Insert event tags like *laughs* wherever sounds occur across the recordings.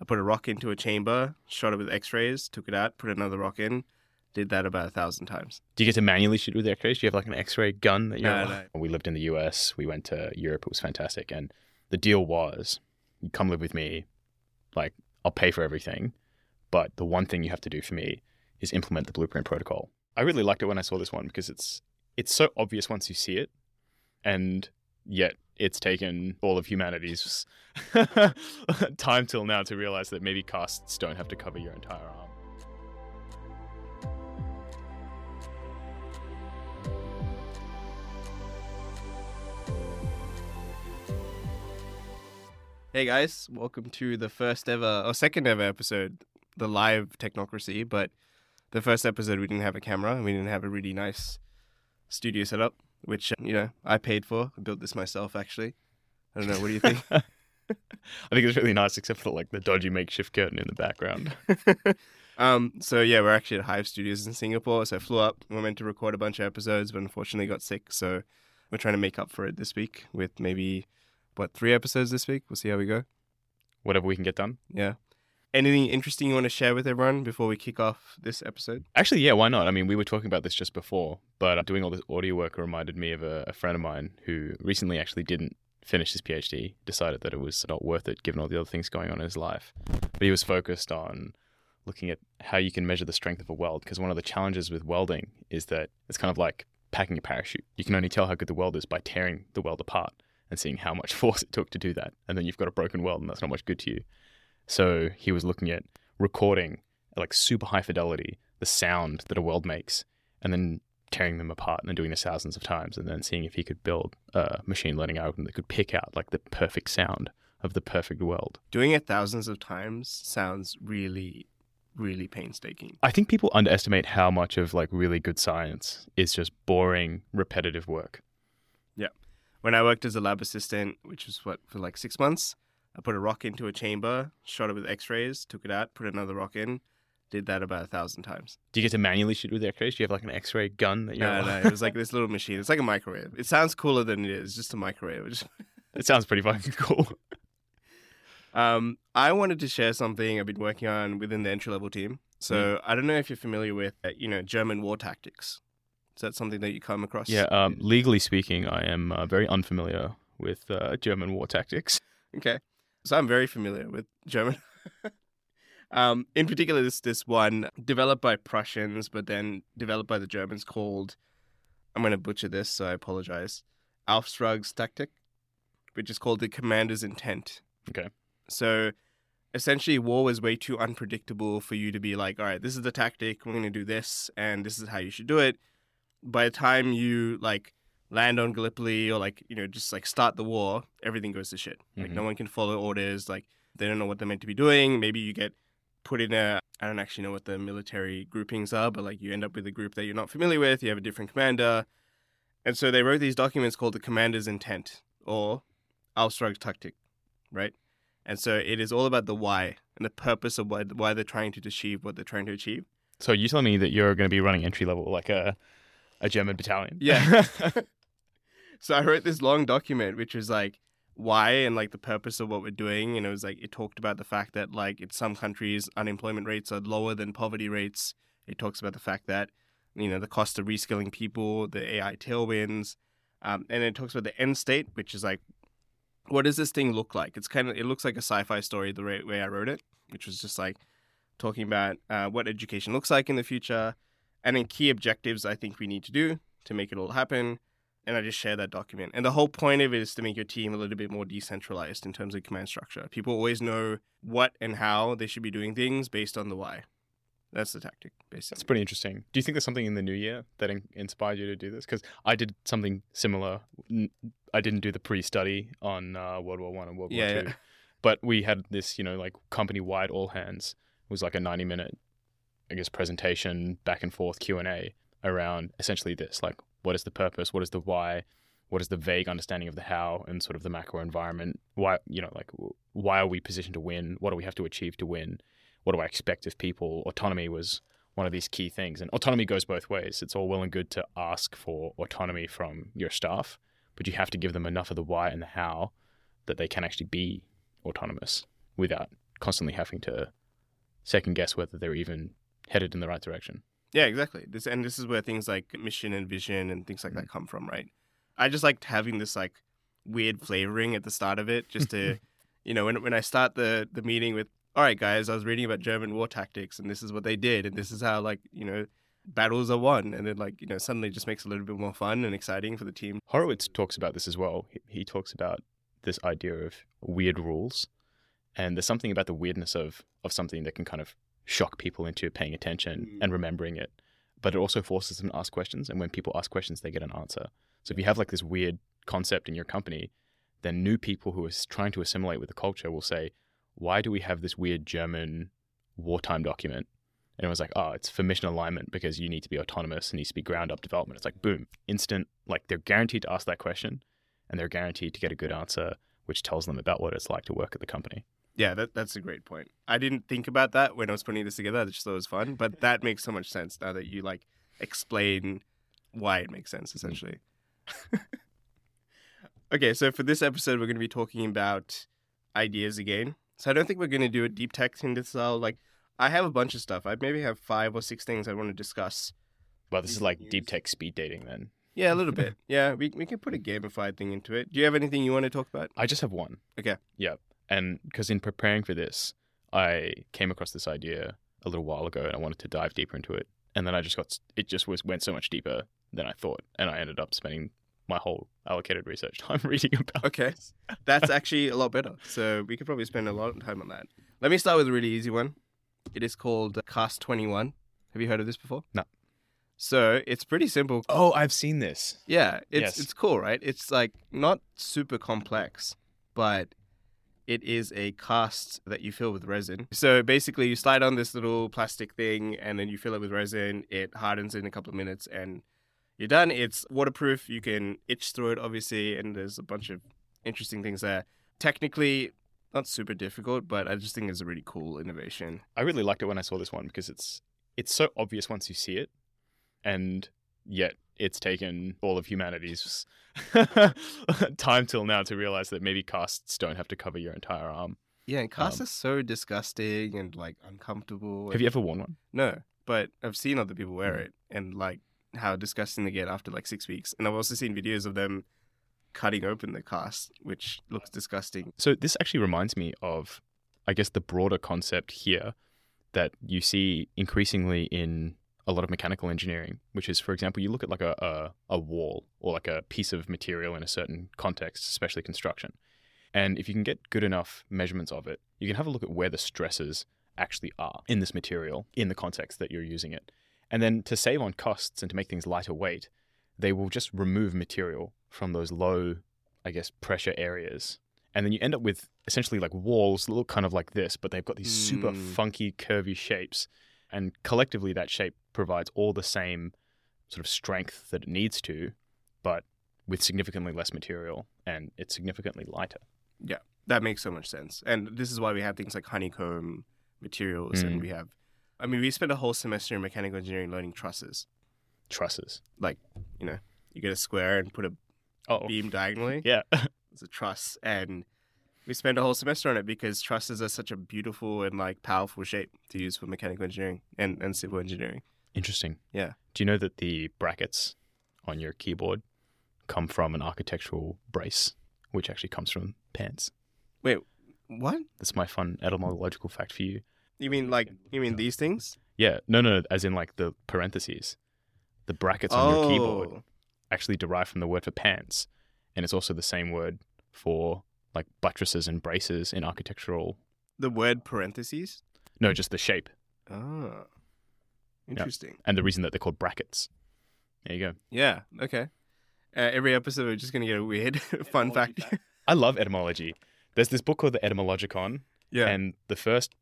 I put a rock into a chamber, shot it with X-rays, took it out, put another rock in. Did that about a thousand times. Do you get to manually shoot with X-rays? Do you have like an X-ray gun that you're? No, no. We lived in the US. We went to Europe. It was fantastic, and the deal was, you come live with me, like I'll pay for everything, but the one thing you have to do for me is implement the blueprint protocol. I really liked it when I saw this one because it's it's so obvious once you see it, and yet it's taken all of humanity's *laughs* time till now to realize that maybe casts don't have to cover your entire arm. Hey guys, welcome to the first ever or second ever episode, the live technocracy. But the first episode, we didn't have a camera and we didn't have a really nice studio setup, which uh, you know I paid for. I built this myself, actually. I don't know. What do you think? *laughs* I think it's really nice, except for like the dodgy makeshift curtain in the background. *laughs* um, so yeah, we're actually at Hive Studios in Singapore. So I flew up. We are meant to record a bunch of episodes, but unfortunately got sick. So we're trying to make up for it this week with maybe what three episodes this week. We'll see how we go. Whatever we can get done. Yeah. Anything interesting you want to share with everyone before we kick off this episode? Actually, yeah, why not? I mean, we were talking about this just before, but uh, doing all this audio work reminded me of a, a friend of mine who recently actually didn't finish his PhD, decided that it was not worth it given all the other things going on in his life. But he was focused on looking at how you can measure the strength of a weld, because one of the challenges with welding is that it's kind of like packing a parachute. You can only tell how good the weld is by tearing the weld apart and seeing how much *laughs* force it took to do that. And then you've got a broken weld, and that's not much good to you. So he was looking at recording at like super high fidelity the sound that a weld makes, and then tearing them apart and doing this thousands of times, and then seeing if he could build a machine learning algorithm that could pick out like the perfect sound of the perfect weld. Doing it thousands of times sounds really, really painstaking. I think people underestimate how much of like really good science is just boring, repetitive work. Yeah. When I worked as a lab assistant, which was what for like six months, I put a rock into a chamber, shot it with X-rays, took it out, put another rock in. Did that about a thousand times. Do you get to manually shoot with X-rays? Do you have like an X-ray gun that you're? No, no. It was like this little machine. It's like a microwave. It sounds cooler than it is. It's just a microwave. Just... *laughs* it sounds pretty fucking cool. Um, I wanted to share something I've been working on within the entry level team. So mm. I don't know if you're familiar with, uh, you know, German war tactics. Is that something that you come across? Yeah. Um, legally speaking, I am uh, very unfamiliar with uh, German war tactics. Okay. So I'm very familiar with German. *laughs* um, in particular, this this one developed by Prussians, but then developed by the Germans called. I'm going to butcher this, so I apologize. Auftragstaktik, which is called the commander's intent. Okay. So essentially, war was way too unpredictable for you to be like, all right, this is the tactic, we're going to do this, and this is how you should do it. By the time you like land on Gallipoli or like, you know, just like start the war, everything goes to shit. Like, mm-hmm. no one can follow orders. Like, they don't know what they're meant to be doing. Maybe you get put in a, I don't actually know what the military groupings are, but like you end up with a group that you're not familiar with. You have a different commander. And so they wrote these documents called the commander's intent or Auftragstaktik, right? And so it is all about the why and the purpose of why, why they're trying to achieve what they're trying to achieve. So you telling me that you're going to be running entry level like a a German battalion? Yeah. *laughs* so I wrote this long document which was like why and like the purpose of what we're doing and it was like it talked about the fact that like in some countries unemployment rates are lower than poverty rates. It talks about the fact that you know the cost of reskilling people, the AI tailwinds, um, and it talks about the end state, which is like what does this thing look like? It's kind of it looks like a sci-fi story the way I wrote it, which was just like talking about uh, what education looks like in the future, and then key objectives I think we need to do to make it all happen. And I just share that document. And the whole point of it is to make your team a little bit more decentralized in terms of command structure. People always know what and how they should be doing things based on the why. That's the tactic, basically. That's pretty interesting. Do you think there's something in the new year that in- inspired you to do this? Because I did something similar. I didn't do the pre-study on uh, World War One and World yeah, War Two, yeah. but we had this, you know, like company-wide all hands. It was like a 90-minute, I guess, presentation, back and forth Q and A around essentially this, like, what is the purpose? What is the why? What is the vague understanding of the how and sort of the macro environment? Why, you know, like, why are we positioned to win? What do we have to achieve to win? what do I expect of people? Autonomy was one of these key things. And autonomy goes both ways. It's all well and good to ask for autonomy from your staff, but you have to give them enough of the why and the how that they can actually be autonomous without constantly having to second guess whether they're even headed in the right direction. Yeah, exactly. This and this is where things like mission and vision and things like that mm. come from, right? I just liked having this like weird flavoring at the start of it, just to, *laughs* you know, when when I start the the meeting with, all right, guys, I was reading about German war tactics and this is what they did and this is how like you know battles are won, and then like you know suddenly just makes a little bit more fun and exciting for the team. Horowitz talks about this as well. He, he talks about this idea of weird rules, and there's something about the weirdness of of something that can kind of shock people into paying attention Mm. and remembering it. But it also forces them to ask questions, and when people ask questions, they get an answer. So if you have like this weird concept in your company, then new people who are trying to assimilate with the culture will say, "Why do we have this weird German wartime document?" And it was like, "Oh, it's for mission alignment because you need to be autonomous and needs to be ground up development." It's like boom, instant. Like they're guaranteed to ask that question, and they're guaranteed to get a good answer, which tells them about what it's like to work at the company. Yeah, that that's a great point. I didn't think about that when I was putting this together. I just thought it was fun, but *laughs* that makes so much sense now that you like explain why it makes sense mm-hmm. essentially. *laughs* okay, so for this episode, we're going to be talking about ideas again. So I don't think we're going to do a deep text into style. Like, I have a bunch of stuff. I maybe have five or six things I want to discuss. Well, this is like deep tech speed dating then. Yeah, a little *laughs* bit. Yeah, we we can put a gamified thing into it. Do you have anything you want to talk about? I just have one. Okay. Yeah. And because in preparing for this, I came across this idea a little while ago and I wanted to dive deeper into it. And then I just got, it just was, went so much deeper than I thought. And I ended up spending my whole allocated research *laughs* time reading about Okay. That's *laughs* actually a lot better. So we could probably spend a lot of time on that. Let me start with a really easy one. It is called Cast 21. Have you heard of this before? No. So it's pretty simple. Oh, I've seen this. Yeah, it's Yes. it's cool, right? It's like not super complex, but it is a cast that you fill with resin. So basically, you slide on this little plastic thing, and then you fill it with resin. It hardens in a couple of minutes, and you're done. It's waterproof. You can itch through it, obviously, and there's a bunch of interesting things there. Technically, not super difficult, but I just think it's a really cool innovation. I really liked it when I saw this one because it's it's so obvious once you see it, and yet it's taken all of humanity's *laughs* time till now to realize that maybe casts don't have to cover your entire arm. Yeah, and casts Um, are so disgusting and like uncomfortable. Have you ever worn one? No, but I've seen other people wear Mm. it and like how disgusting they get after like six weeks. And I've also seen videos of them cutting open the cast, which looks disgusting. So this actually reminds me of, I guess, the broader concept here that you see increasingly in a lot of mechanical engineering, which is, for example, you look at like a, a, a wall or like a piece of material in a certain context, especially construction. And if you can get good enough measurements of it, you can have a look at where the stresses actually are in this material in the context that you're using it. And then to save on costs and to make things lighter weight, they will just remove material from those low, I guess, pressure areas. And then you end up with essentially like walls that look kind of like this, but they've got these super Mm. funky, curvy shapes. And collectively, that shape provides all the same sort of strength that it needs to, but with significantly less material and it's significantly lighter. Yeah, that makes so much sense. And this is why we have things like honeycomb materials Mm. and we have I mean, we spent a whole semester in mechanical engineering learning trusses. Trusses. Like, you know, you get a square and put a Oh, beam diagonally. yeah. *laughs* It's a truss. And we spend a whole semester on it because trusses are such a beautiful and like powerful shape to use for mechanical engineering and, and civil engineering. Interesting. Yeah. Do you know that the brackets on your keyboard come from an architectural brace, which actually comes from pants? Wait, what? That's my fun etymological fact for you. You mean like you mean these things? Yeah, no, no, as in like the parentheses. The brackets on your keyboard Oh. actually derive from the word for pants, and it's also the same word for like buttresses and braces in architectural. The word parentheses? No, just the shape Oh. Interesting. and the reason that they're called brackets. There you go. Yeah. Okay. Uh, every episode, we're just gonna get a weird *laughs* fun fact. *laughs* I love etymology. There's this book called the Etymologicon, yeah. and the first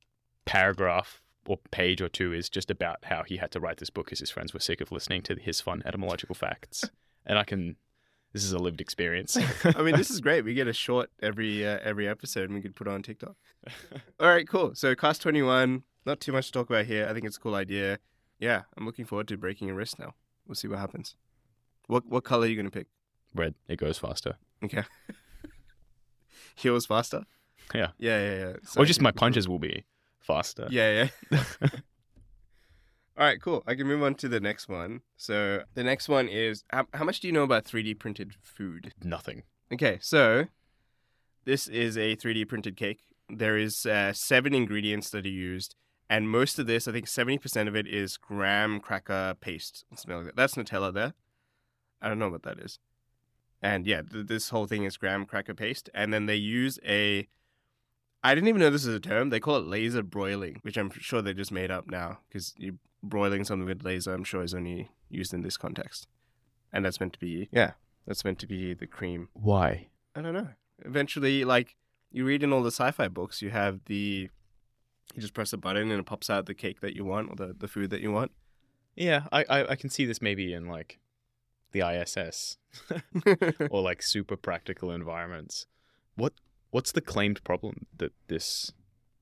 paragraph or page or two is just about how he had to write this book because his friends were sick of listening to his fun etymological facts. *laughs* and I can, this is a lived experience. *laughs* I mean, this is great. We get a short every uh, every episode, and we could put it on TikTok. *laughs* All right, cool. So, Cast Twenty One. Not too much to talk about here. I think it's a cool idea. Yeah, I'm looking forward to breaking a wrist now. We'll see what happens. What what color are you gonna pick? Red, it goes faster. Okay. *laughs* Heals faster. Yeah. Yeah, yeah, yeah. or just my punches will be faster. Yeah, yeah. All right, cool. I can move on to the next one. So the next one is how, how much do you know about 3D printed food? Nothing. Okay, so this is a 3D printed cake. There is uh, seven ingredients that are used, and most of this, I think 70% of it is graham cracker paste. Something like that. That's Nutella there. I don't know what that is. And yeah, th- this whole thing is graham cracker paste, and then they use a. I didn't even know this is a term. They call it laser broiling, which I'm sure they just made up now because you broiling something with laser. I'm sure is only used in this context, and that's meant to be yeah, that's meant to be the cream Why? I don't know. Eventually, like you read in all the sci-fi books, you have the you just press a button and it pops out the cake that you want or the, the food that you want. Yeah, I, I I can see this maybe in like the ISS *laughs* or like super practical environments. What what's the claimed problem that this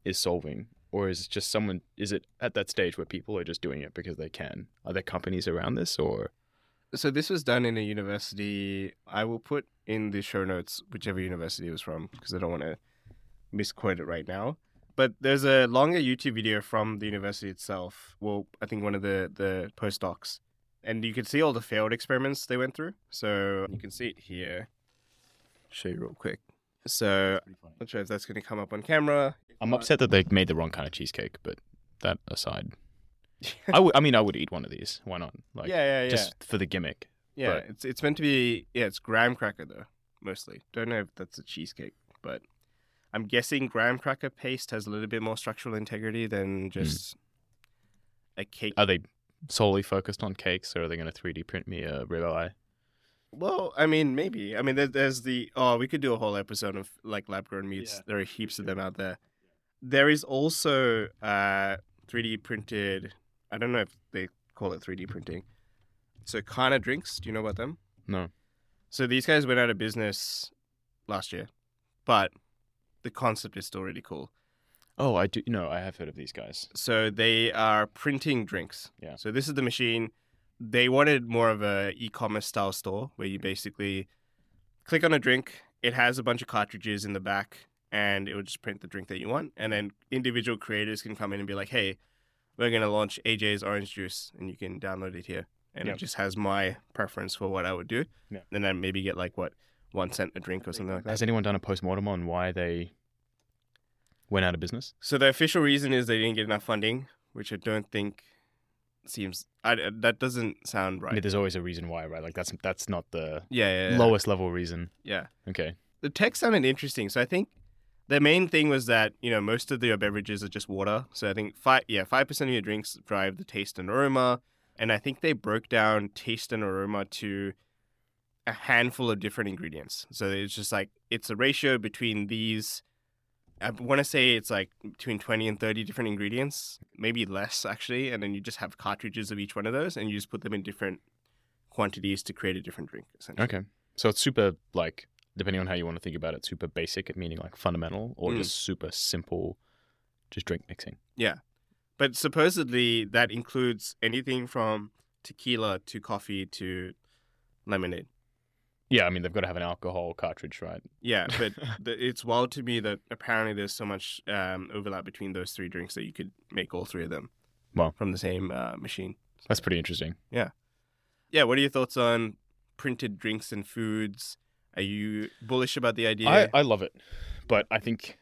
is solving? Or is it just someone is it at that stage where people are just doing it because they can? Are there companies around this or so this was done in a university. I will put in the show notes whichever university it was from because I don't want to misquote it right now. But there's a longer YouTube video from the university itself. Well, I think one of the the postdocs, and you can see all the failed experiments they went through. So you can see it here. Show you real quick. So I'm not sure if that's going to come up on camera. I'm upset that they made the wrong kind of cheesecake, but that aside. *laughs* I would I mean I would eat one of these. Why not? Like yeah, yeah, yeah. just for the gimmick. yeah, but- it's it's meant to be. Yeah, it's graham cracker though, mostly. Don't know if that's a cheesecake, but I'm guessing graham cracker paste has a little bit more structural integrity than hmm. just a cake. Are they solely focused on cakes or are they going to 3D print me a ribeye? well, I mean, maybe. I mean, there, there's the. Oh, we could do a whole episode of like lab grown meats. Yeah, there are heaps of them out there. There is also uh 3D printed. I don't know if they call it 3D printing. So Cana drinks. Do you know about them? No. So these guys went out of business last year, but the concept is still really cool. Oh, I do. No, I have heard of these guys. So they are printing drinks. Yeah. So this is the machine. They wanted more of a e-commerce style store where you basically click on a drink. It has a bunch of cartridges in the back, and it will just print the drink that you want. And then individual creators can come in and be like, "Hey, we're gonna launch AJ's orange juice, and you can download it here." And Yep. it just has my preference for what I would do. Yeah. And then maybe get like what one cent a drink or something like that. Has anyone done a postmortem on why they went out of business? So the official reason is they didn't get enough funding, which I don't think seems I, uh, that doesn't sound I right. mean, there's always a reason why, right? Like that's that's not the yeah, yeah, yeah. lowest level reason. Yeah, Okay. the text sounded interesting. So I think the main thing was that you know most of your beverages are just water. So I think five, yeah, five percent of your drinks drive the taste and aroma, and I think they broke down taste and aroma to a handful of different ingredients. So it's just like it's a ratio between these. I want to say it's like between 20 and 30 different ingredients, maybe less actually. And then you just have cartridges of each one of those and you just put them in different quantities to create a different drink, essentially. Okay. So it's super like depending on how you want to think about it, super basic, meaning like fundamental, or Mm. just super simple, just drink mixing. Yeah. But supposedly that includes anything from tequila to coffee to lemonade. Yeah, I mean they've got to have an alcohol cartridge, right? Yeah, but *laughs* the, it's wild to me that apparently there's so much um, overlap between those three drinks that you could make all three of them Wow. from the same uh, machine. That's pretty interesting. Yeah, yeah, what are your thoughts on printed drinks and foods? Are you bullish about the idea? I, I love it, but I think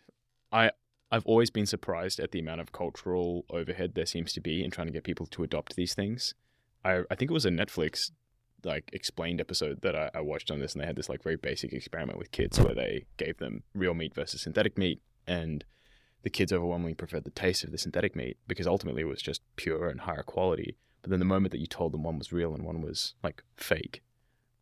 I I've always been surprised at the amount of cultural overhead there seems to be in trying to get people to adopt these things. I I think it was a Netflix like explained episode that I, I watched on this, and they had this like very basic experiment with kids where they gave them real meat versus synthetic meat, and the kids overwhelmingly preferred the taste of the synthetic meat because ultimately it was just pure and higher quality. But then the moment that you told them one was real and one was like fake,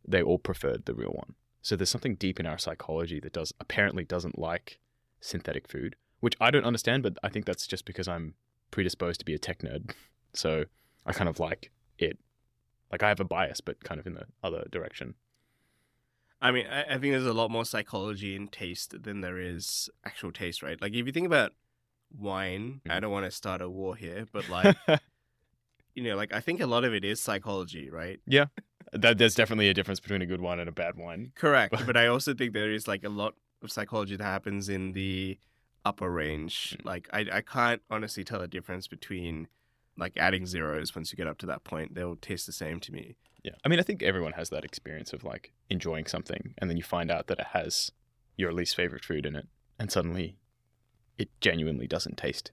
they all preferred the real one. So there's something deep in our psychology that does apparently doesn't like synthetic food, which I don't understand, but I think that's just because I'm predisposed to be a tech nerd. *laughs* So I kind of like it. Like I have a bias, but kind of in the other direction. I mean, I, I think there's a lot more psychology in taste than there is actual taste, right? Like if you think about wine, I Mhm. don't want to start a war here, but *laughs* like you know, like I think a lot of it is psychology, right? That there's definitely a difference between a good wine and a bad wine. Correct. but I also think there is like a lot of psychology that happens in the upper range. Mm. Like I I can't honestly tell the difference between like adding zeros once you get up to that point. They'll taste the same to me. Yeah. I mean, I think everyone has that experience of like enjoying something and then you find out that it has your least favorite food in it and suddenly it genuinely doesn't taste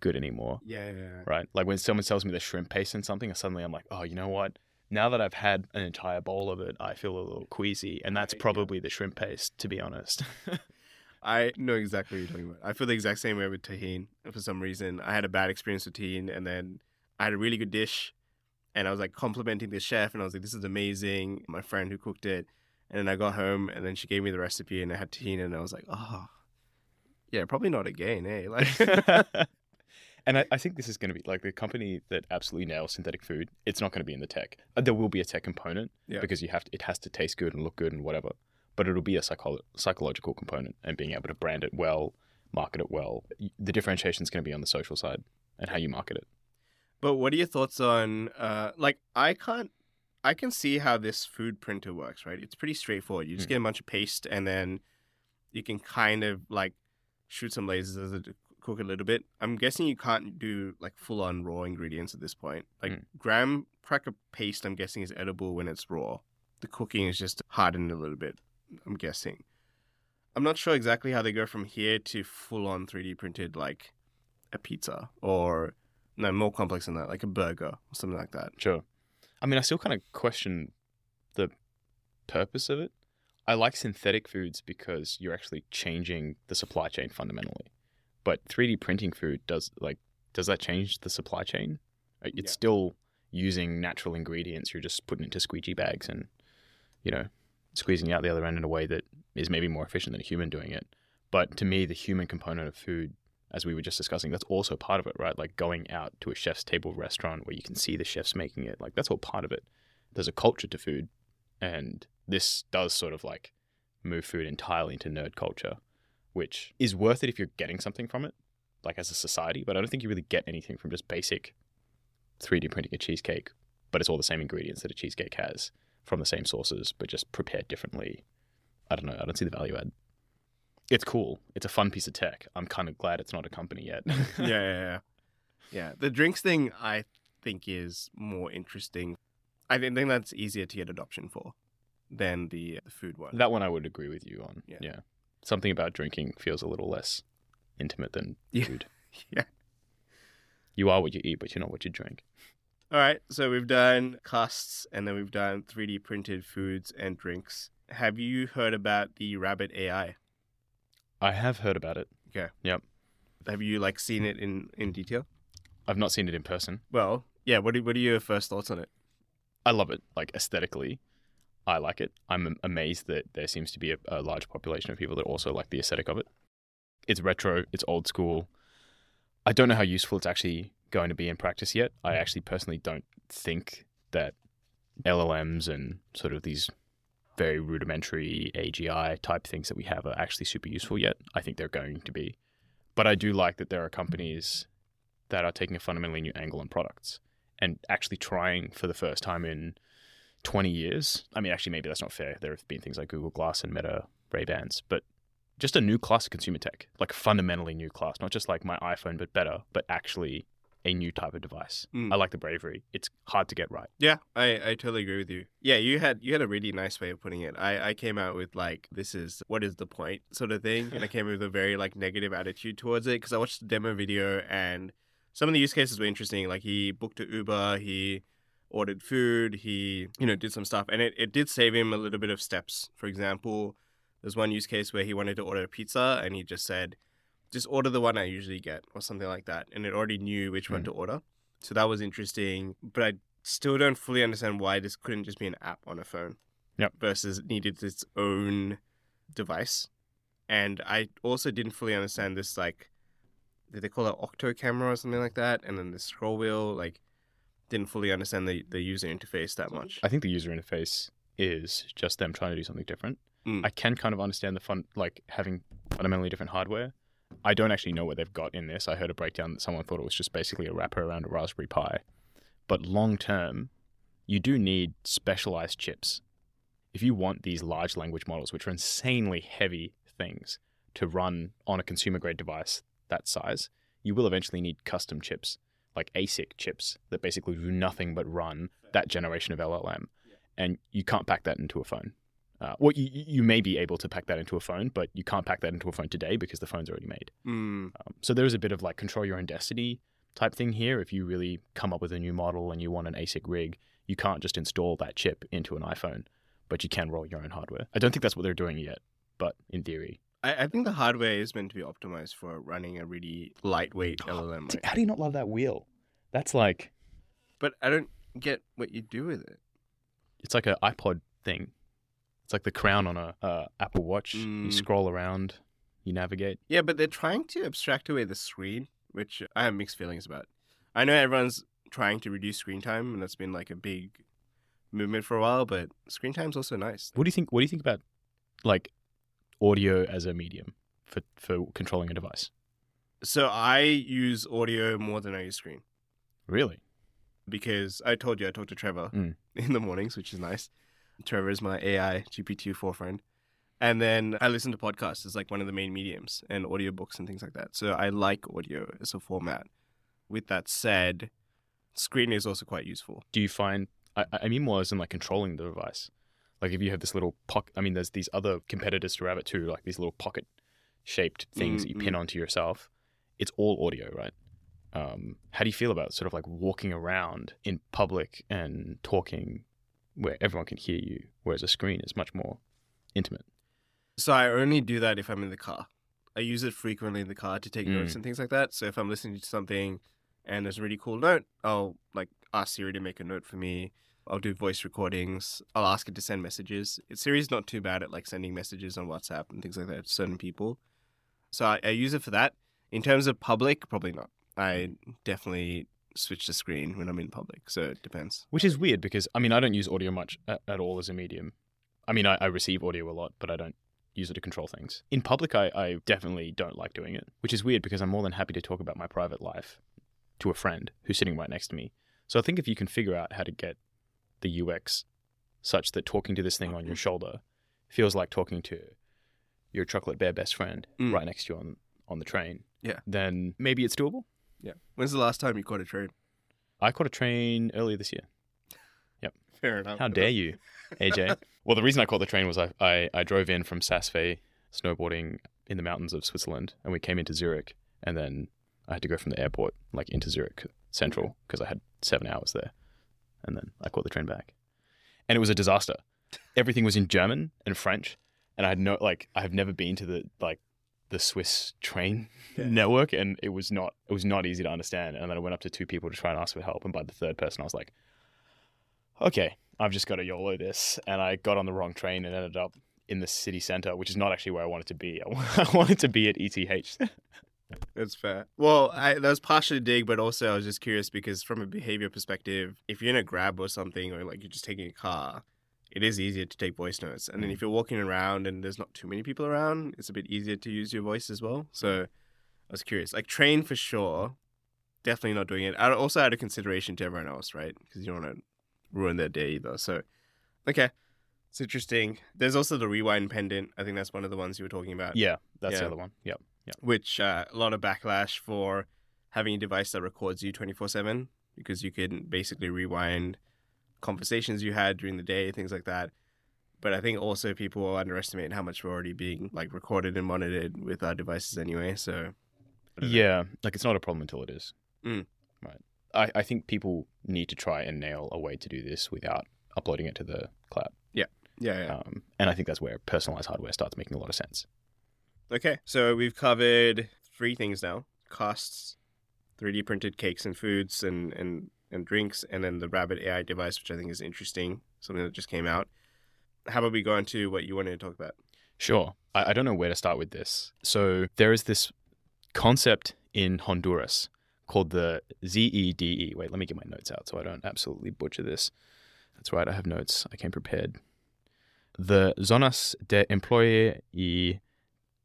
good anymore, Yeah, yeah. right? Like when someone tells me the shrimp paste in something, and suddenly I'm like, oh, you know what? Now that I've had an entire bowl of it, I feel a little queasy, and that's probably the shrimp paste, to be honest. *laughs* I know exactly what you're talking about. I feel the exact same way with tahini. For some reason, I had a bad experience with tahini, and then I had a really good dish, and I was like complimenting the chef, and I was like, "This is amazing." My friend who cooked it, and then I got home, and then she gave me the recipe, and I had tahini, and I was like, "Oh, yeah, probably not again, eh?" Like, *laughs* *laughs* and I, I think this is going to be like the company that absolutely nails synthetic food. It's not going to be in the tech. Uh, There will be a tech component Yeah. because you have to, it has to taste good and look good and whatever. But it'll be a psycholo- psychological component and being able to brand it well, market it well. The differentiation is going to be on the social side and how you market it. But what are your thoughts on uh like I can't I can see how this food printer works, right? It's pretty straightforward. You just Mm. get a bunch of paste and then you can kind of like shoot some lasers as it cook a little bit. I'm guessing you can't do like full on raw ingredients at this point. Like Mm. graham cracker paste I'm guessing is edible when it's raw. The cooking is just hardened a little bit, I'm guessing. I'm not sure exactly how they go from here to full on 3D printed like a pizza or no more complex than that, like a burger or something like that. Sure. I mean, I still kind of question the purpose of it. I like synthetic foods because you're actually changing the supply chain fundamentally. But 3D printing food does like does that change the supply chain? Uh, It's Yeah. still using natural ingredients. You're just putting it into squeegee bags and you know squeezing out the other end in a way that is maybe more efficient than a human doing it. But to me, the human component of food, as we were just discussing, that's also part of it, right? Like going out to a chef's table restaurant where you can see the chefs making it, like that's all part of it. There's a culture to food, and this does sort of like move food entirely into nerd culture, which is worth it if you're getting something from it, like as a society. But I don't think you really get anything from just basic 3D printing a cheesecake, but it's all the same ingredients that a cheesecake has from the same sources, but just prepared differently. I don't know. I don't see the value add. It's cool. It's a fun piece of tech. I'm kind of glad it's not a company yet. yeah, yeah, *laughs* yeah. Yeah, the drinks thing I think is more interesting. I think that's easier to get adoption for than the, the food one. That one I would agree with you on. Yeah. Yeah. Something about drinking feels a little less intimate than Yeah. food. *laughs* Yeah. You are what you eat, but you're not what you drink. All right, so we've done casts and then we've done 3D printed foods and drinks. Have you heard about the Rabbit AI? I have heard about it. Okay. Yep. Have you like seen it in in detail? I've not seen it in person. Well, yeah. What are, what are your first thoughts on it? I love it. Like aesthetically, I like it. I'm amazed that there seems to be a, a large population of people that also like the aesthetic of it. It's retro. It's old school. I don't know how useful it's actually going to be in practice yet. I mm. actually personally don't think that LLMs and sort of these very rudimentary AGI type things that we have are actually super useful yet. I think they're going to be. But I do like that there are companies that are taking a fundamentally new angle on products and actually trying for the first time in 20 years. I mean, actually, maybe that's not fair. There have been things like Google Glass and Meta Ray Bans, but just a new class of consumer tech, like fundamentally new class, not just like my iPhone, but better, but actually a new type of device. Mm. I like the bravery. It's hard to get right. Yeah, I, I totally agree with you. Yeah, you had you had a really nice way of putting it. I, I came out with like this is what is the point sort of thing, and I came with a very like negative attitude towards it because I watched the demo video and some of the use cases were interesting. Like he booked an Uber, he ordered food, he you know did some stuff, and it, it did save him a little bit of steps. For example, there's one use case where he wanted to order a pizza and he just said, just order the one I usually get or something like that, and it already knew which one Mm. to order. So that was interesting, but I still don't fully understand why this couldn't just be an app on a phone. Yep. Versus it needed its own device. And I also didn't fully understand this like did they call it octo camera or something like that? And then the scroll wheel, like didn't fully understand the, the user interface that much. I think the user interface is just them trying to do something different. Mm. I can kind of understand the fun, like having fundamentally different hardware. I don't actually know what they've got in this. I heard a breakdown that someone thought it was just basically a wrapper around a Raspberry Pi. But long term, you do need specialized chips. If you want these large language models, which are insanely heavy things, to run on a consumer grade device that size, you will eventually need custom chips, like ASIC chips that basically do nothing but run that generation of LLM. And you can't pack that into a phone. Uh, well, you, you may be able to pack that into a phone, but you can't pack that into a phone today because the phone's already made. Mm. Um, so there is a bit of like control your own destiny type thing here. If you really come up with a new model and you want an ASIC rig, you can't just install that chip into an iPhone, but you can roll your own hardware. I don't think that's what they're doing yet, but in theory. I, I think the hardware is meant to be optimized for running a really lightweight LLM. Dude, Right? How do you not love that wheel? That's like But I don't get what you do with it. it's like an iPod thing. It's like the crown on a uh, Apple Watch. You Mm. scroll around, you navigate. Yeah, but they're trying to abstract away the screen, which I have mixed feelings about. I know everyone's trying to reduce screen time, and that's been like a big movement for a while. But screen time's also nice. What do you think? What do you think about like audio as a medium for for controlling a device? So I use audio more than I use screen Really? because I told you I talked to Trevor Mm. *laughs* in the mornings, which is nice. Trevor is my AI GPT-4 friend. And then I listen to podcasts as like one of the main mediums and audiobooks and things like that. So I like audio as a format. With that said, screen is also quite useful. do you find I, I mean more as in like controlling the device like if you have this little pocket i mean there's these other competitors to rabbit too like these little pocket shaped things that you pin onto yourself it's all audio right um, how do you feel about sort of like walking around in public and talking where everyone can hear you whereas a screen is much more intimate So I only do that if I'm in the car. I use it frequently in the car to take Mm. notes and things like that. So if I'm listening to something and there's a really cool note, I'll like ask Siri to make a note for me. I'll do voice recordings. I'll ask it to send messages. Siri's not too bad at like sending messages on WhatsApp and things like that to certain people. So I, I use it for that. In terms of public, probably not. I definitely switch the screen when I'm in public. So it depends. which is weird because i mean i don't use audio much at, at all as a medium i mean I, I receive audio a lot but i don't use it to control things in public I, I definitely don't like doing it which is weird because i'm more than happy to talk about my private life to a friend who's sitting right next to me so i think if you can figure out how to get the ux such that talking to this thing on your shoulder feels like talking to your chocolate bear best friend Mm. right next to you on, on the train Yeah. then maybe it's doable Yeah. When's the last time you caught a train? i caught a train earlier this year Yep. Fair enough. How dare you, AJ? *laughs* well, the reason I caught the train was I, I, I drove in from Saas-Fee snowboarding in the mountains of Switzerland, and we came into Zurich, and then I had to go from the airport like into Zurich Central because I had seven hours there, and then I caught the train back, and it was a disaster. Everything was in German and French, and I had no like I have never been to the like the Swiss train *laughs* Yeah. network, and it was not it was not easy to understand. And then I went up to two people to try and ask for help, and by the third person, I was like, okay, I've just got to YOLO this. And I got on the wrong train and ended up in the city center, which is not actually where I wanted to be. *laughs* I wanted to be at ETH. That's fair. Well, I, that was partially dig, but also I was just curious because from a behavior perspective, if you're in a grab or something, or like you're just taking a car, it is easier to take voice notes. And then mm. if you're walking around and there's not too many people around, it's a bit easier to use your voice as well. So I was curious. Like train for sure, definitely not doing it. I also had a consideration to everyone else, right? Because you don't want to ruin their day either. So, okay. It's interesting. There's also the rewind pendant. I think that's one of the ones you were talking about yeah, that's Yeah. the other one. Yep. Which uh, a lot of backlash for having a device that records you 24/7 because you can basically rewind conversations you had during the day, things like that. But I think also people underestimate how much we're already being like recorded and monitored with our devices anyway. So don't know. Yeah, like it's not a problem until it is. Mm. Right. I, I think people need to try and nail a way to do this without uploading it to the cloud. yeah, yeah. Um, and I think that's where personalized hardware starts making a lot of sense. Okay, so we've covered three things now: costs, 3D printed cakes and foods, and and and drinks, and then the Rabbit AI device, which I think is interesting, something that just came out. How about we go into what you wanted to talk about? Sure. I, I don't know where to start with this. So there is this concept in Honduras called the ZEDE. Wait, let me get my notes out so I don't absolutely butcher this. That's right, I have notes. I came prepared. The Zonas de Empleo y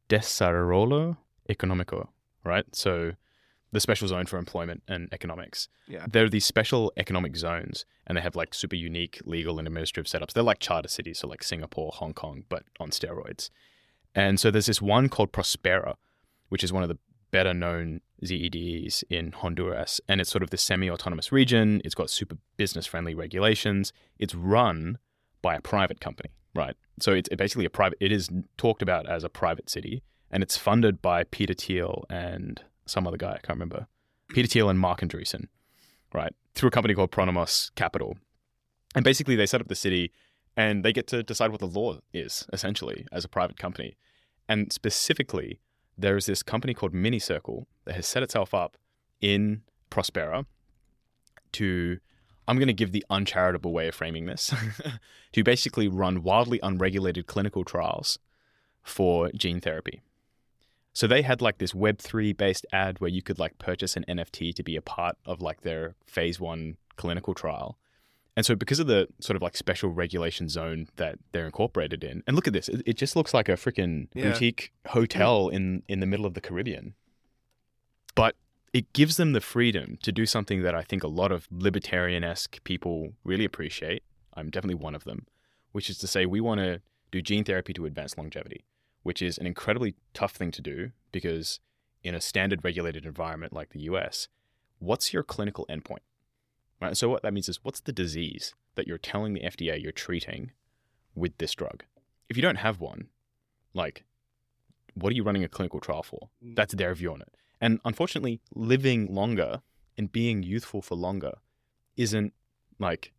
Desarrollo Económico, right? So the special zone for employment and economics. Yeah. There are these special economic zones and they have like super unique legal and administrative setups. They're like charter cities, so like Singapore, Hong Kong, but on steroids. And so there's this one called Prospera, which is one of the better known ZEDEs in Honduras. And it's sort of the semi autonomous region. It's got super business friendly regulations. It's run by a private company, right? So it's basically a private, it is talked about as a private city. And it's funded by Peter Thiel and some other guy, I can't remember. Peter Thiel and Marc Andreessen, right? Through a company called Pronomos Capital. And basically, they set up the city and they get to decide what the law is, essentially, as a private company. And specifically, there is this company called Minicircle that has set itself up in Prospera to, I'm going to give the uncharitable way of framing this, *laughs* to basically run wildly unregulated clinical trials for gene therapy. So they had like this Web3 based ad where you could like purchase an NFT to be a part of like their phase one clinical trial. And so, because of the sort of like special regulation zone that they're incorporated in, and look at this, it, it just looks like a freaking Yeah. boutique hotel in in the middle of the Caribbean. But it gives them the freedom to do something that I think a lot of libertarian esque people really appreciate. I'm definitely one of them, which is to say, we want to do gene therapy to advance longevity, which is an incredibly tough thing to do because in a standard regulated environment like the US, what's your clinical endpoint? Right. So what that means is what's the disease that you're telling the FDA you're treating with this drug? If you don't have one, like what are you running a clinical trial for? Mm. That's their view on it. And unfortunately, living longer and being youthful for longer isn't like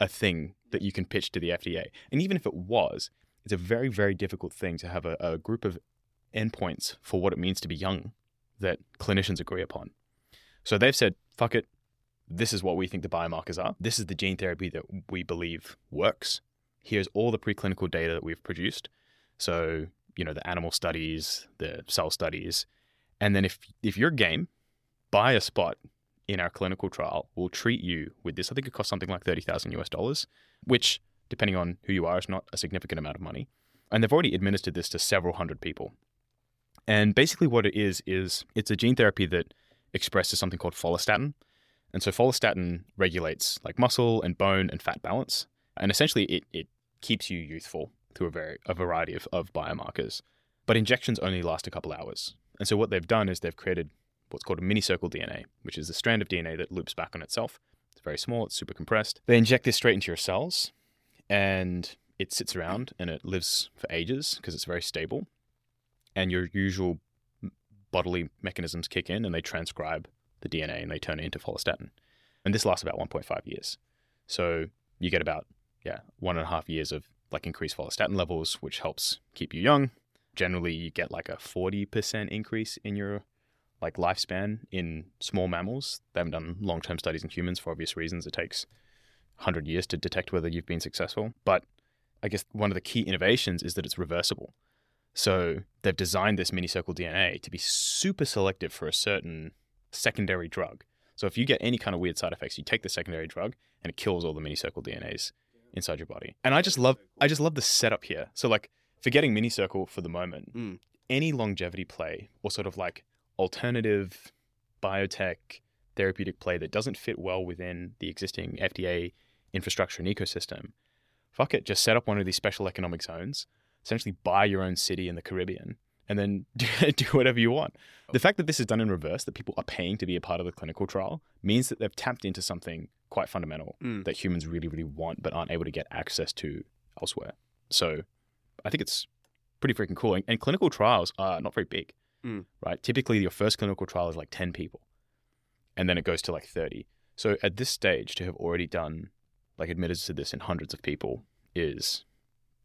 a thing that you can pitch to the FDA. And even if it was, it's a very, very difficult thing to have a, a group of endpoints for what it means to be young that clinicians agree upon. So they've said, fuck it, this is what we think the biomarkers are. This is the gene therapy that we believe works. Here's all the preclinical data that we've produced. So, you know, the animal studies, the cell studies. And then if if you're game, buy a spot in our clinical trial. We'll treat you with this. I think it costs something like 30,000 US dollars, which depending on who you are is not a significant amount of money. And they've already administered this to several hundred people. And basically what it is is it's a gene therapy that expresses something called follistatin. And so follistatin regulates like muscle and bone and fat balance. And essentially it, it keeps you youthful through a, very, a variety of, of biomarkers. But injections only last a couple hours. And so what they've done is they've created what's called a minicircle DNA, which is a strand of DNA that loops back on itself. It's very small, it's super compressed. They inject this straight into your cells and it sits around and it lives for ages because it's very stable. And your usual bodily mechanisms kick in and they transcribe the DNA and they turn it into follistatin. And this lasts about 1.5 years. So you get about, yeah, one and a half years of like increased follistatin levels, which helps keep you young. Generally, you get like a 40% increase in your like lifespan in small mammals. They haven't done long-term studies in humans for obvious reasons. It takes 100 years to detect whether you've been successful. But I guess one of the key innovations is that it's reversible. So they've designed this minicircle DNA to be super selective for a certain secondary drug. So if you get any kind of weird side effects, you take the secondary drug and it kills all the minicircle DNAs inside your body. And I just love I just love the setup here. So like forgetting Minicircle for the moment, Mm. any longevity play or sort of like alternative biotech therapeutic play that doesn't fit well within the existing FDA infrastructure and ecosystem, fuck it, just set up one of these special economic zones, essentially buy your own city in the Caribbean, and then *laughs* do, whatever you want. The fact that this is done in reverse, that people are paying to be a part of the clinical trial, means that they've tapped into something quite fundamental Mm. that humans really, really want but aren't able to get access to elsewhere. So I think it's pretty freaking cool. And, and clinical trials are not very big, Mm. right? Typically, your first clinical trial is like 10 people, and then it goes to like 30. So at this stage, to have already done, like, admitted to this in hundreds of people is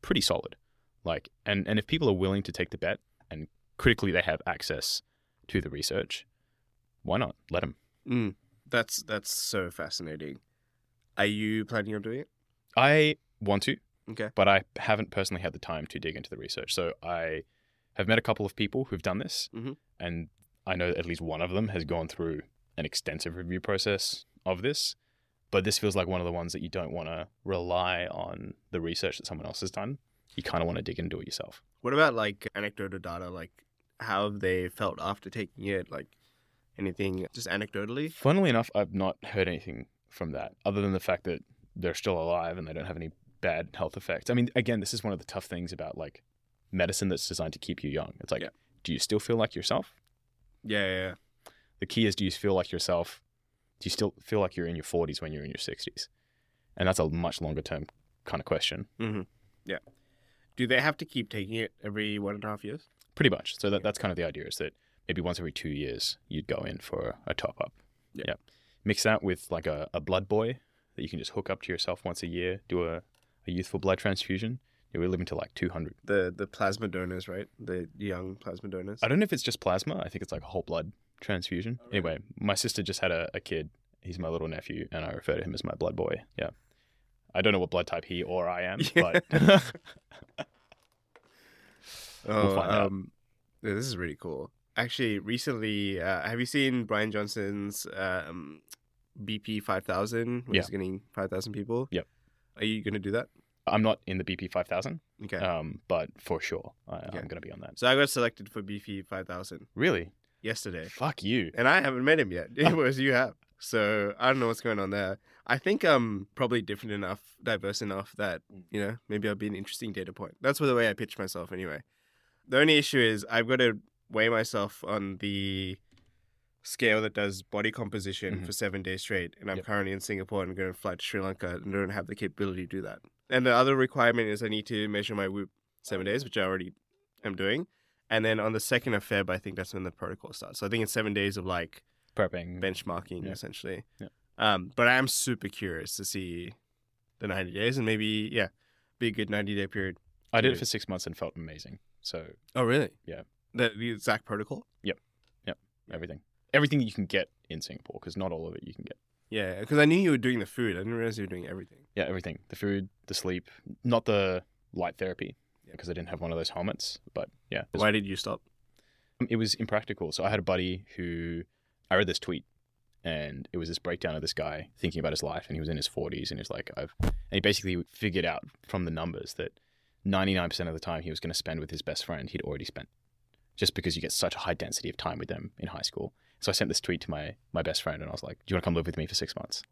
pretty solid. Like, and, and if people are willing to take the bet and critically they have access to the research, why not? Let them. Mm. That's that's so fascinating. Are you planning on doing it? I want to, Okay. but I haven't personally had the time to dig into the research. So I have met a couple of people who've done this, Mhm. and I know at least one of them has gone through an extensive review process of this. But this feels like one of the ones that you don't want to rely on the research that someone else has done. You kind of want to dig into it yourself. What about like anecdotal data? Like how have they felt after taking it? Like anything just anecdotally? Funnily enough, I've not heard anything from that other than the fact that they're still alive and they don't have any bad health effects. I mean, again, this is one of the tough things about like medicine that's designed to keep you young. It's like, Yeah. do you still feel like yourself? Yeah, yeah, yeah. The key is, do you feel like yourself? Do you still feel like you're in your 40s when you're in your 60s? And that's a much longer term kind of question. Mm-hmm. Yeah. Do they have to keep taking it every one and a half years? Pretty much. So that, that's kind of the idea is that maybe once every two years you'd go in for a top up. Yeah. Mix that with like a, a blood boy that you can just hook up to yourself once a year, do a, a youthful blood transfusion. Yeah, we're living to like 200. The the plasma donors, right? The young plasma donors. I don't know if it's just plasma. I think it's like a whole blood transfusion. Oh, really? Anyway, my sister just had a, a kid. He's my little nephew, and I refer to him as my blood boy. Yeah. I don't know what blood type he or I am, Yeah. but *laughs* *laughs* Oh, We'll find out. um, yeah, this is really cool. Actually, recently, uh, have you seen Bryan Johnson's um, BP five thousand? Yeah. He's getting five thousand people. Yep. Are you gonna do that? I'm not in the BP 5000, Okay. um, but for sure, I, Okay. I'm going to be on that. so I got selected for BP five thousand Really? yesterday, Fuck you. and I haven't met him yet. *laughs* Whereas you have. So I don't know what's going on there. I think I'm probably different enough, diverse enough that you know maybe I'll be an interesting data point. That's the way I pitch myself anyway. The only issue is I've got to weigh myself on the scale that does body composition Mhm. for seven days straight, and I'm Yep. currently in Singapore and going to fly to Sri Lanka and don't have the capability to do that. And the other requirement is I need to measure my whoop seven days, which I already am doing. And then on the second of Feb, I think that's when the protocol starts. So I think it's seven days of like Prepping. benchmarking Yeah. essentially. Yeah. Um, but I am super curious to see the 90 days and maybe, yeah, be a good 90 day period. I did it for six months and felt amazing. So Oh, really? Yeah. The, the exact protocol? Yep. Yep. everything, everything you can get in Singapore, because not all of it you can get. Yeah, because I knew you were doing the food. I didn't realize you were doing everything. Yeah, everything. The food, the sleep, not the light therapy, Yeah. because I didn't have one of those helmets. But yeah, was, Why did you stop? Um, it was impractical. So I had a buddy who I read this tweet, and it was this breakdown of this guy thinking about his life, and he was in his forties, and he's like, I've, and he basically figured out from the numbers that ninety nine percent of the time he was going to spend with his best friend, he'd already spent, just because you get such a high density of time with them in high school. So I sent this tweet to my my best friend, and I was like, "Do you want to come live with me for six months?"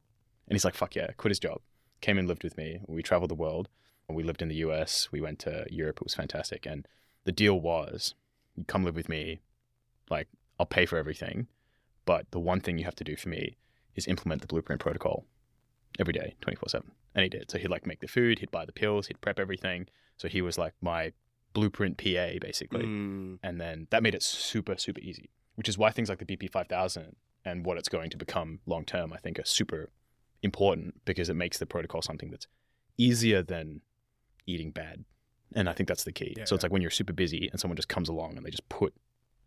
And he's like, "Fuck yeah!" Quit his job, came and lived with me. We traveled the world. We lived in the U.S. We went to Europe. It was fantastic. And the deal was, you come live with me, like I'll pay for everything, but the one thing you have to do for me is implement the blueprint protocol every day, twenty four seven. And he did. So he'd like make the food, he'd buy the pills, he'd prep everything. So he was like my blueprint PA basically Mm, and then that made it super super easy which is why things like the bp 5000 and what it's going to become long term i think are super important because it makes the protocol something that's easier than eating bad and i think that's the key Yeah. so it's like when you're super busy and someone just comes along and they just put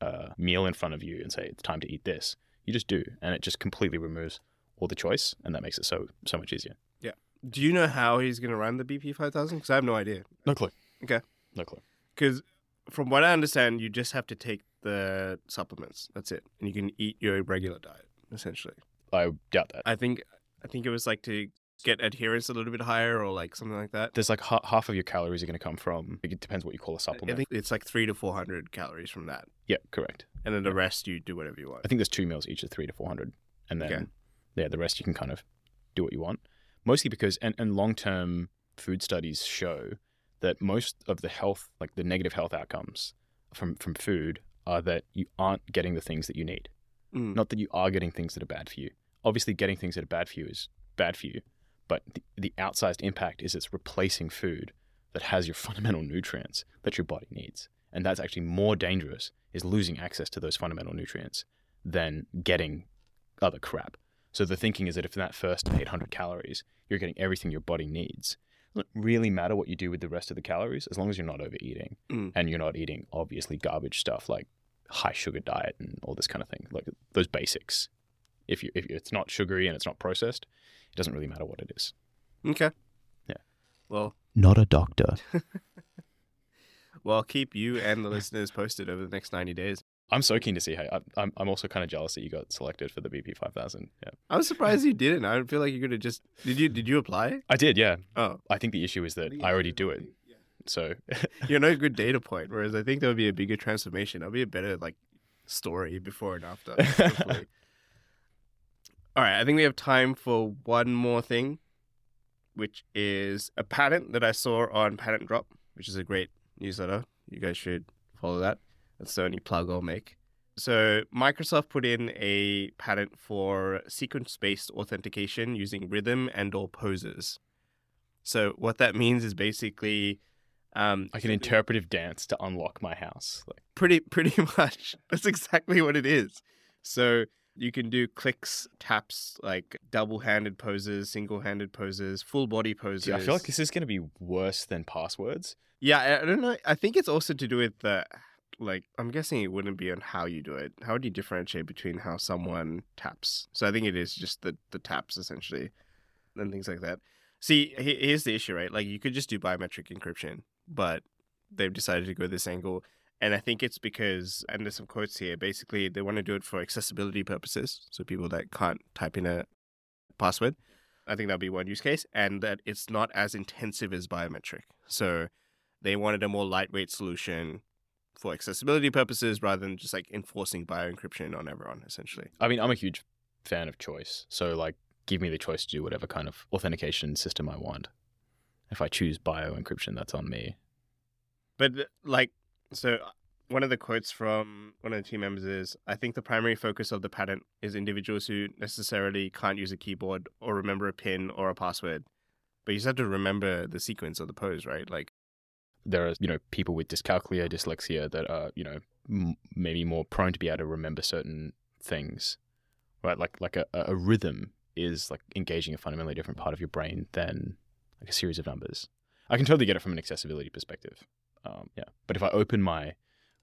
a meal in front of you and say it's time to eat this you just do and it just completely removes all the choice and that makes it so so much easier Yeah. Do you know how he's going to run the BP 5000? Because I have no idea. no clue Okay. no clue Because from what I understand, you just have to take the supplements. That's it. And you can eat your regular diet, essentially. i doubt that I think I think it was like to get adherence a little bit higher or like something like that. there's like ha- half of your calories are going to come from it depends what you call a supplement I think it's like three to four hundred calories from that, yeah correct and then the rest you do whatever you want. I think there's two meals each of three to four hundred, and then Okay. yeah, the rest you can kind of do what you want. Mostly because and, and long term food studies show that most of the health, like the negative health outcomes from from food, are that you aren't getting the things that you need. Mm. Not that you are getting things that are bad for you. Obviously, getting things that are bad for you is bad for you, but the, the outsized impact is it's replacing food that has your *laughs* fundamental nutrients that your body needs, and that's actually more dangerous is losing access to those fundamental nutrients than getting other crap. So the thinking is that if in that first 800 calories you're getting everything your body needs, it doesn't really matter what you do with the rest of the calories as long as you're not overeating Mm. and you're not eating obviously garbage stuff like high sugar diet and all this kind of thing, like those basics. If you if it's not sugary and it's not processed, it doesn't really matter what it is. Okay. Yeah. Well, Not a doctor. *laughs* well, I'll keep you and the listeners posted over the next ninety days. I'm so keen to see how. I, I'm I'm also kind of jealous that you got selected for the BP 5000. Yeah, I was surprised you didn't. I don't feel like you could have just. Did you? Did you apply? I did. Yeah, Oh, I think the issue is that I already do it. So *laughs* you're no good data point. Whereas I think there would be a bigger transformation. That'll be a better like story before and after. *laughs* All right, I think we have time for one more thing, which is a patent that I saw on Patent Drop, which is a great newsletter. You guys should follow that. That's the only plug I'll make. So Microsoft put in a patent for sequence-based authentication using rhythm and or poses. So what that means is basically um, Like an interpretive dance to unlock my house. Like, pretty *laughs* pretty much. That's exactly what it is. So you can do clicks, taps, like double-handed poses, single-handed poses, full body poses. see, I feel like this is going to be worse than passwords. Yeah, I- I don't know. I think it's also to do with the like I'm guessing it wouldn't be on how you do it. How would you differentiate between how someone taps? So I think it is just the the taps essentially and things like that. See, here's the issue, right? Like you could just do biometric encryption, but they've decided to go this angle. And I think it's because, and there's some quotes here. Basically, they want to do it for accessibility purposes, so people that can't type in a password. I think that'll be one use case, and that it's not as intensive as biometric. So they wanted a more lightweight solution for accessibility purposes rather than just like enforcing bio encryption on everyone, essentially. I mean, I'm a huge fan of choice. So, like, give me the choice to do whatever kind of authentication system I want. If I choose bio encryption, that's on me. But like, so uh, one of the quotes from one of the team members is, "I think the primary focus of the patent is individuals who necessarily can't use a keyboard or remember a pin or a password, but you just have to remember the sequence of the pose, right? Like, There are, you know, people with dyscalculia, dyslexia that are, you know, m- maybe more prone to be able to remember certain things, right? Like, like a, a rhythm is like engaging a fundamentally different part of your brain than like a series of numbers. I can totally get it from an accessibility perspective. Um, yeah. But if I open my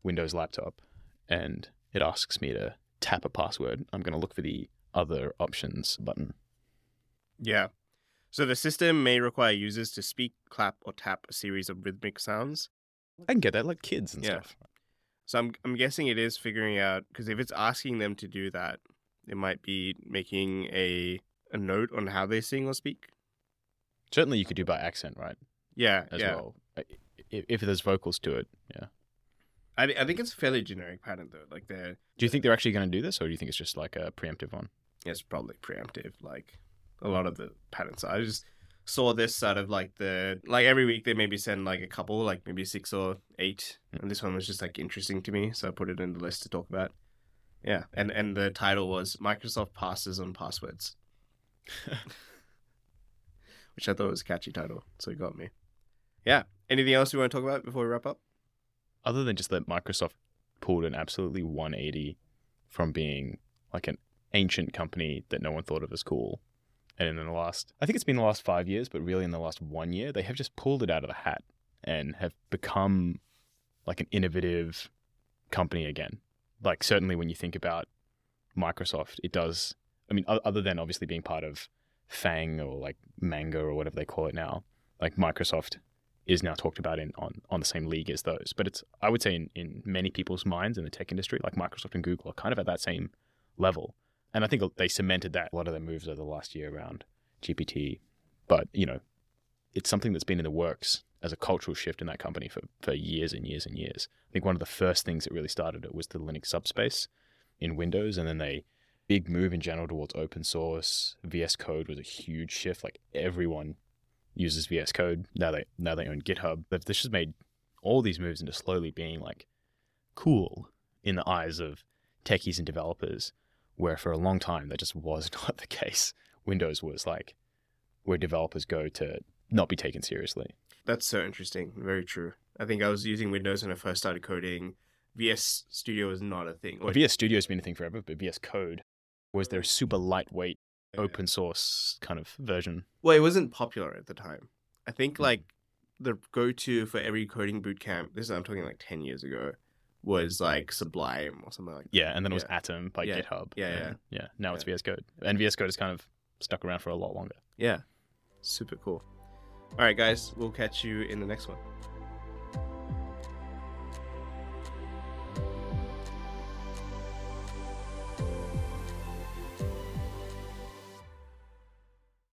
Windows laptop and it asks me to tap a password, I'm going to look for the other options button. yeah." So the system may require users to speak, clap, or tap a series of rhythmic sounds. I can get that like kids and Yeah. stuff. So I'm I'm guessing it is figuring out because if it's asking them to do that, it might be making a a note on how they sing or speak. Certainly, you could do by accent, right? Yeah, As yeah. well. If, if there's vocals to it, yeah. I, I think it's a fairly generic pattern though. Like they're Do you think they're actually going to do this, or do you think it's just like a preemptive one? it's probably preemptive. Like a lot of the patterns. I just saw this out of like the like every week they maybe send like a couple, like maybe six or eight, Mm. and this one was just like interesting to me, so I put it in the list to talk about. Yeah, and and the title was Microsoft passes on passwords, *laughs* which I thought was a catchy title, so it got me. Yeah. Anything else you want to talk about before we wrap up? Other than just that Microsoft pulled an absolutely 180 from being like an ancient company that no one thought of as cool. And in the last, I think it's been the last five years, but really in the last one year, they have just pulled it out of the hat and have become like an innovative company again. Like, certainly when you think about Microsoft, it does, I mean, other than obviously being part of FAANG or like Manga or whatever they call it now, like Microsoft is now talked about in on, on the same league as those. But it's I would say in, in many people's minds in the tech industry, like Microsoft and Google are kind of at that same level. And I think they cemented that a lot of their moves over the last year around GPT. But, you know, it's something that's been in the works as a cultural shift in that company for, for years and years and years. I think one of the first things that really started it was the Linux subspace in Windows, and then they big move in general towards open source. VS Code was a huge shift. Like everyone uses VS Code now. They now they own GitHub. But this has made all these moves into slowly being like cool in the eyes of techies and developers. Where for a long time that just was *laughs* not the case. Windows was like where developers go to not be taken seriously. That's so interesting. Very true. I think I was using Windows when I first started coding. VS Studio is not a thing. Or- VS Studio has been a thing forever, but VS Code was their super lightweight oh, open source kind of version. Well, it wasn't popular at the time. I think mm. like the go-to for every coding bootcamp. This is I'm talking like ten years ago. Was mm. like Sublime or something like. that. Yeah, and then it was Yeah. Atom by Yeah. GitHub. Yeah, and, yeah. Now it's Yeah. VS Code, and VS Code has kind of stuck around for a lot longer. Yeah, super cool. All right, guys, we'll catch you in the next one.